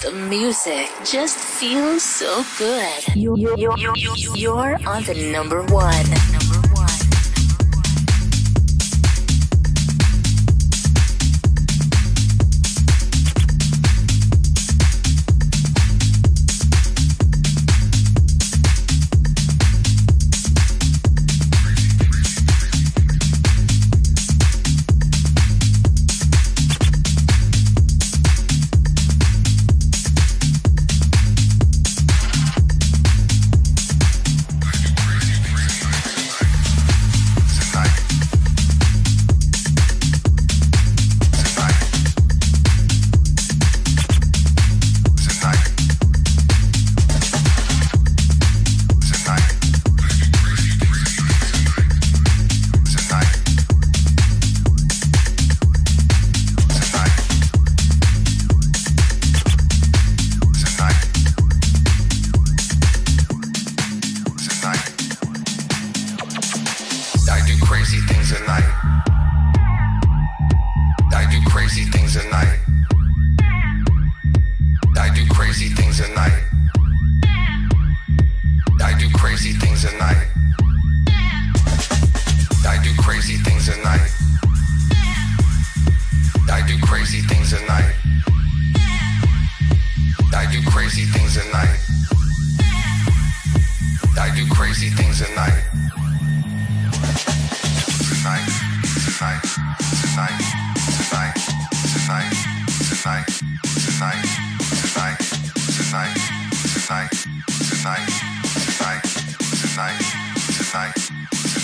The music just feels so good. You, you, you, you, you, you're on the. Number one.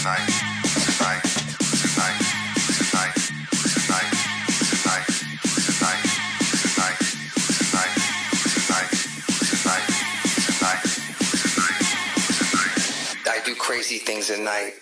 I do crazy things at night.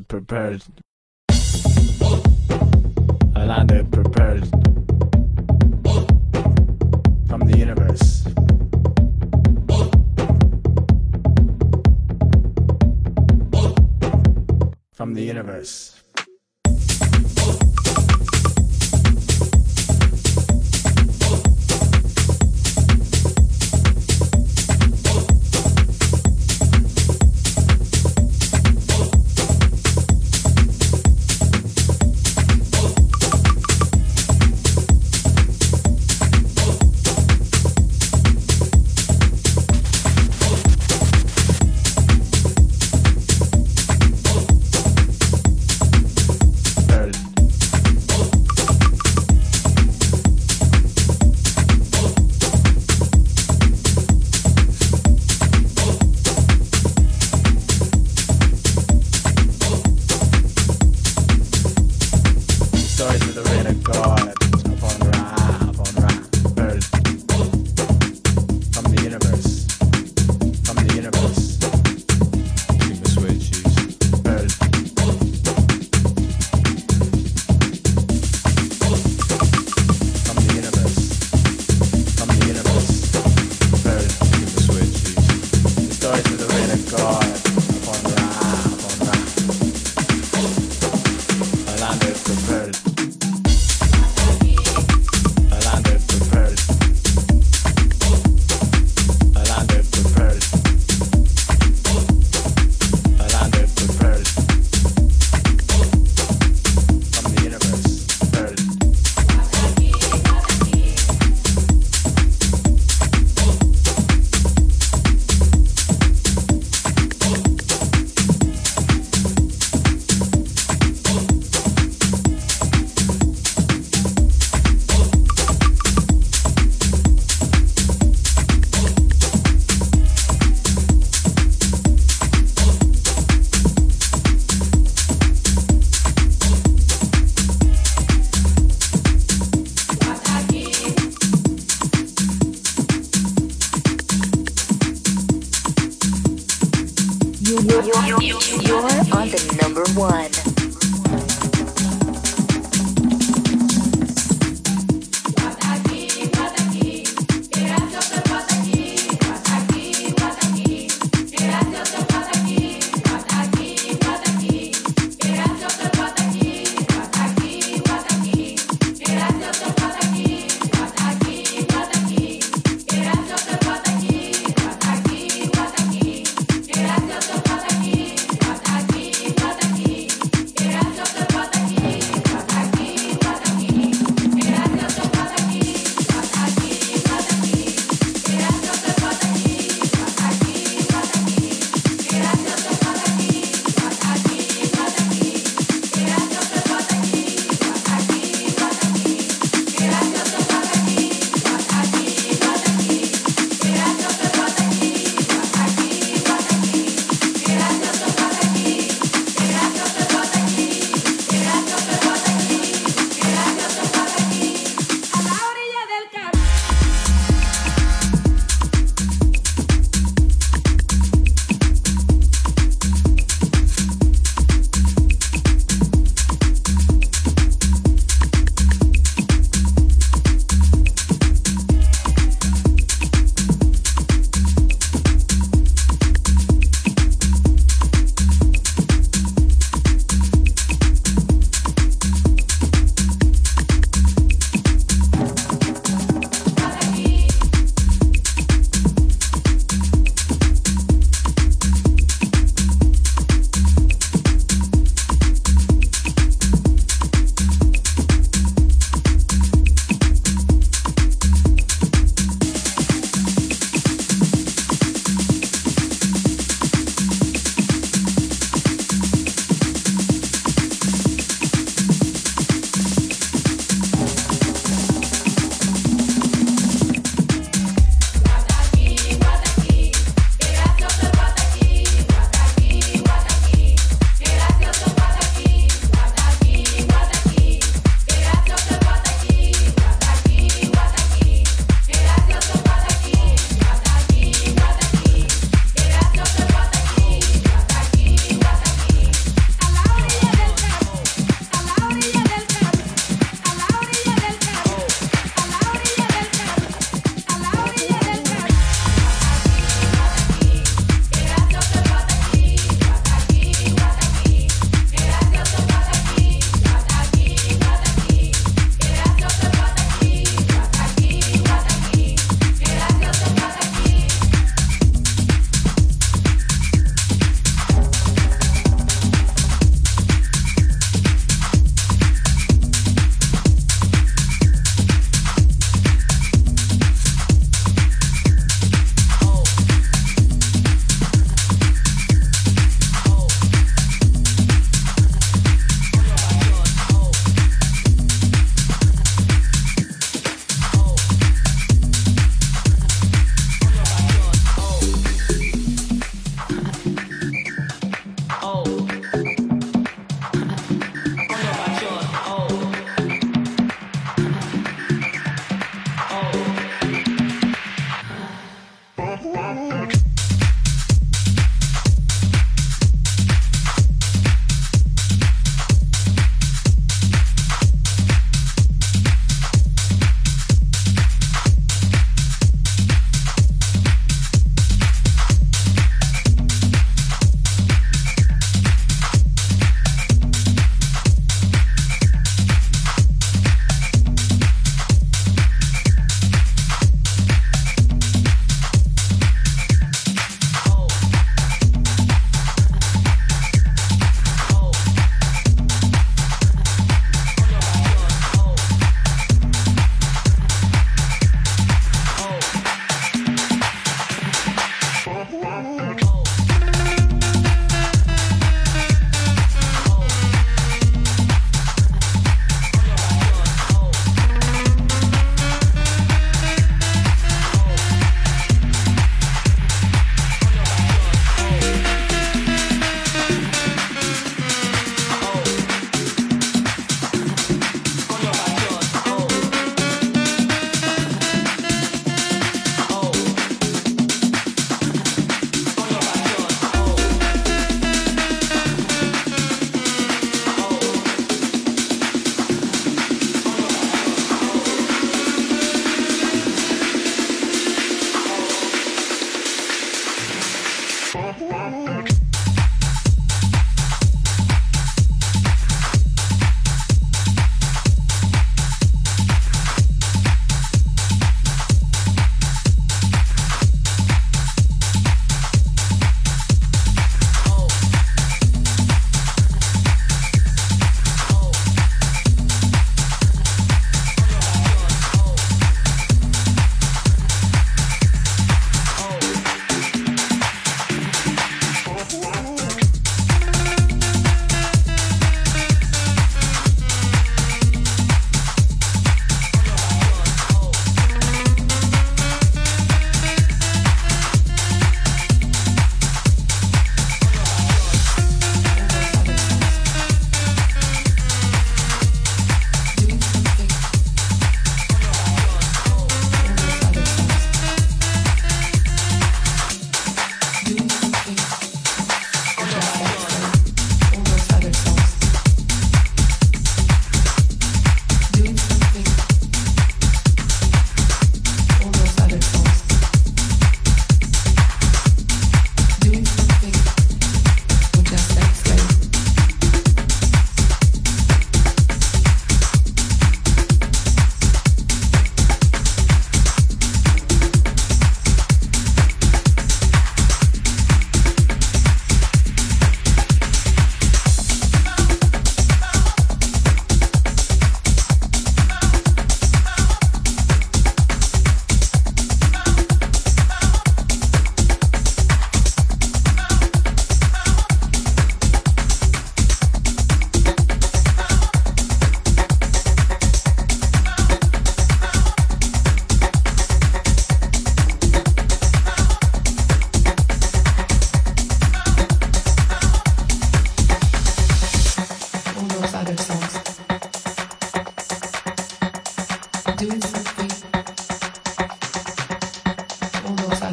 Prepared. You're, you're, on the number one.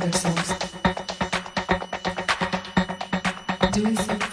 ourselves. Doing something.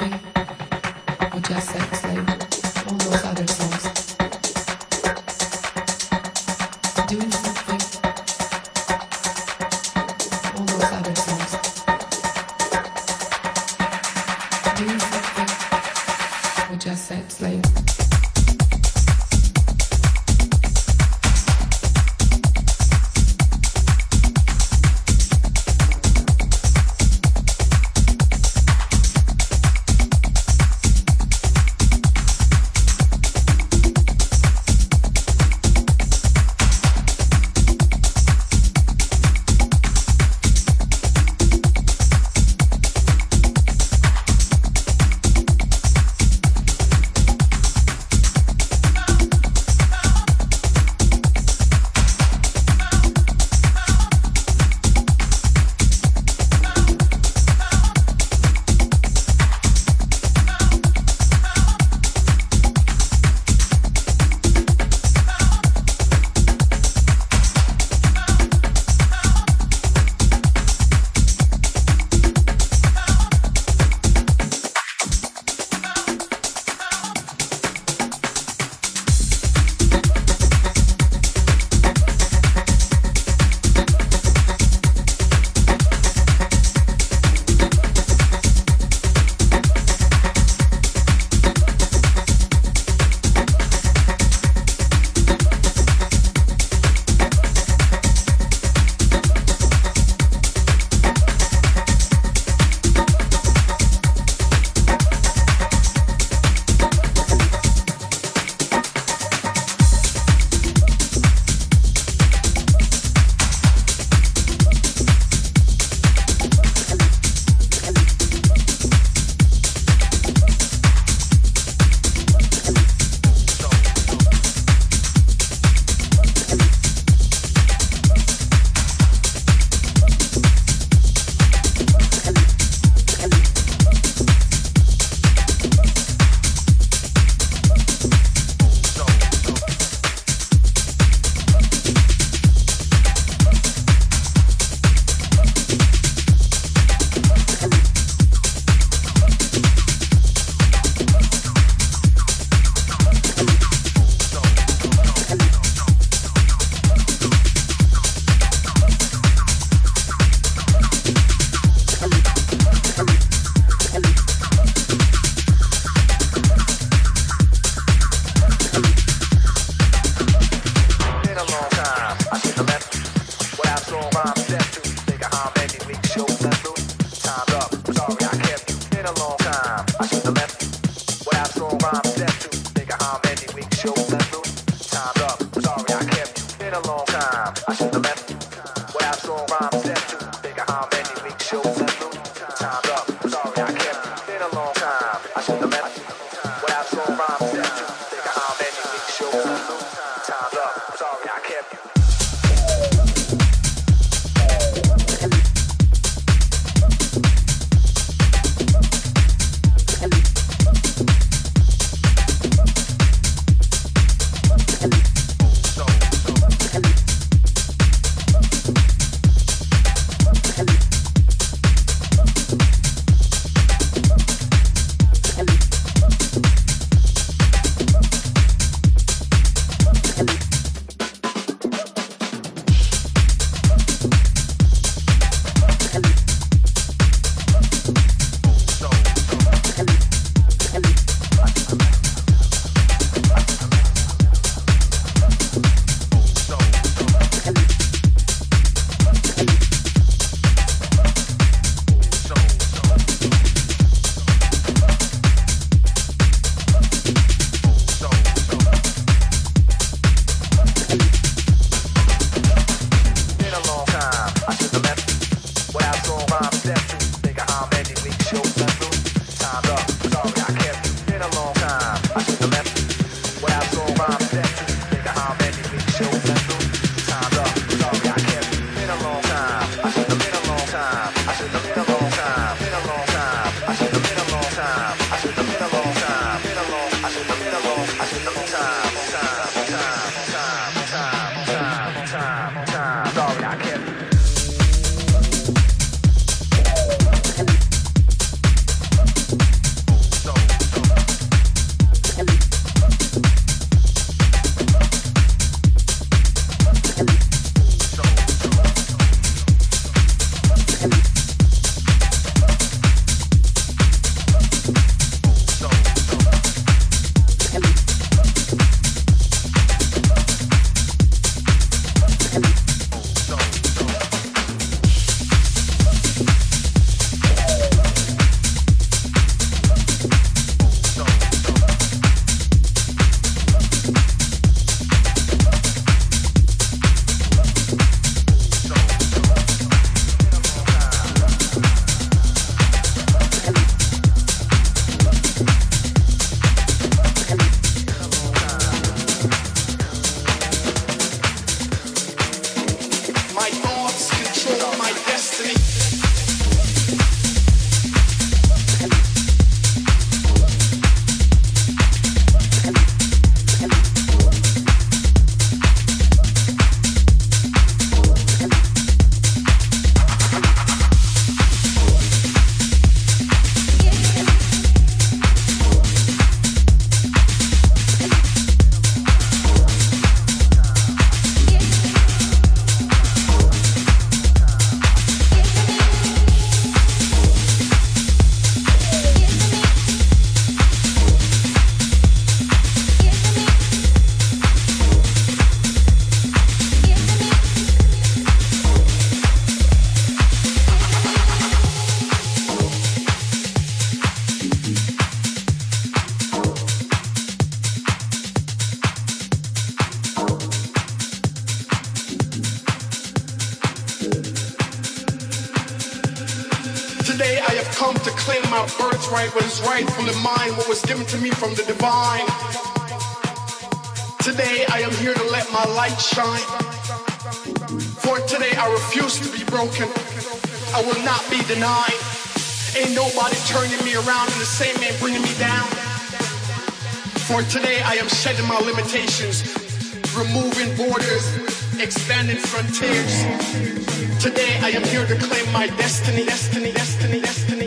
My destiny, destiny, destiny, destiny,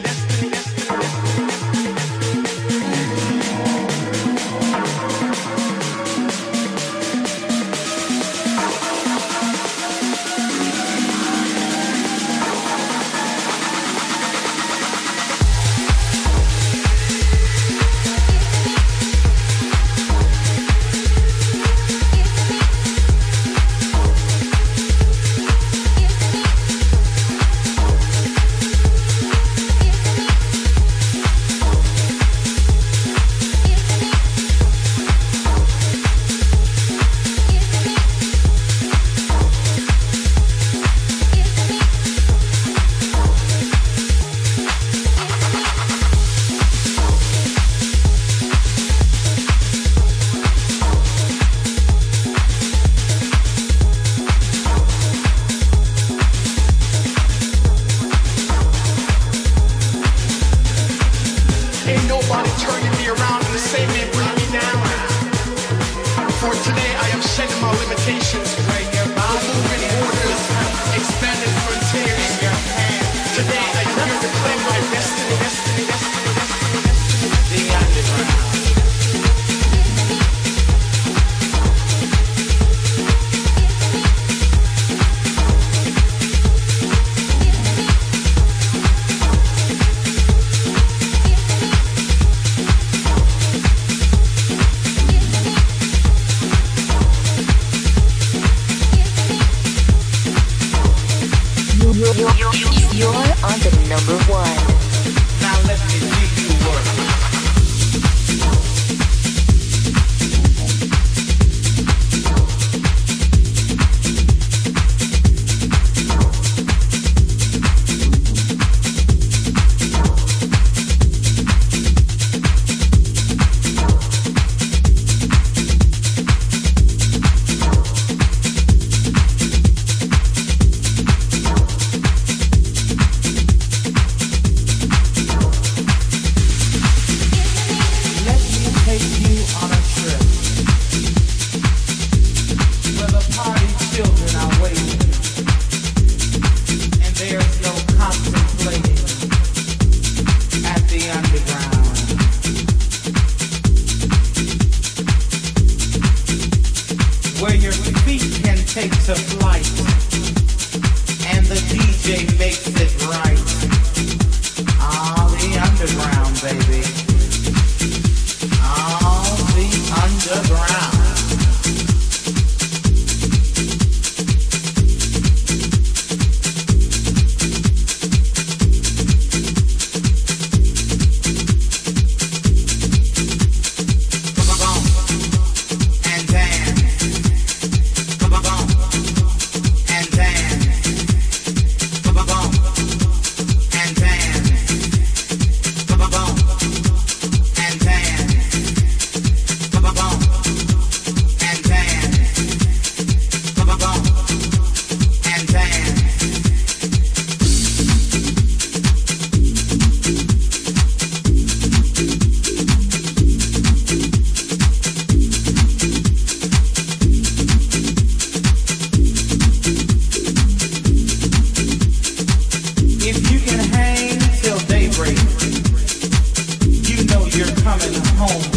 home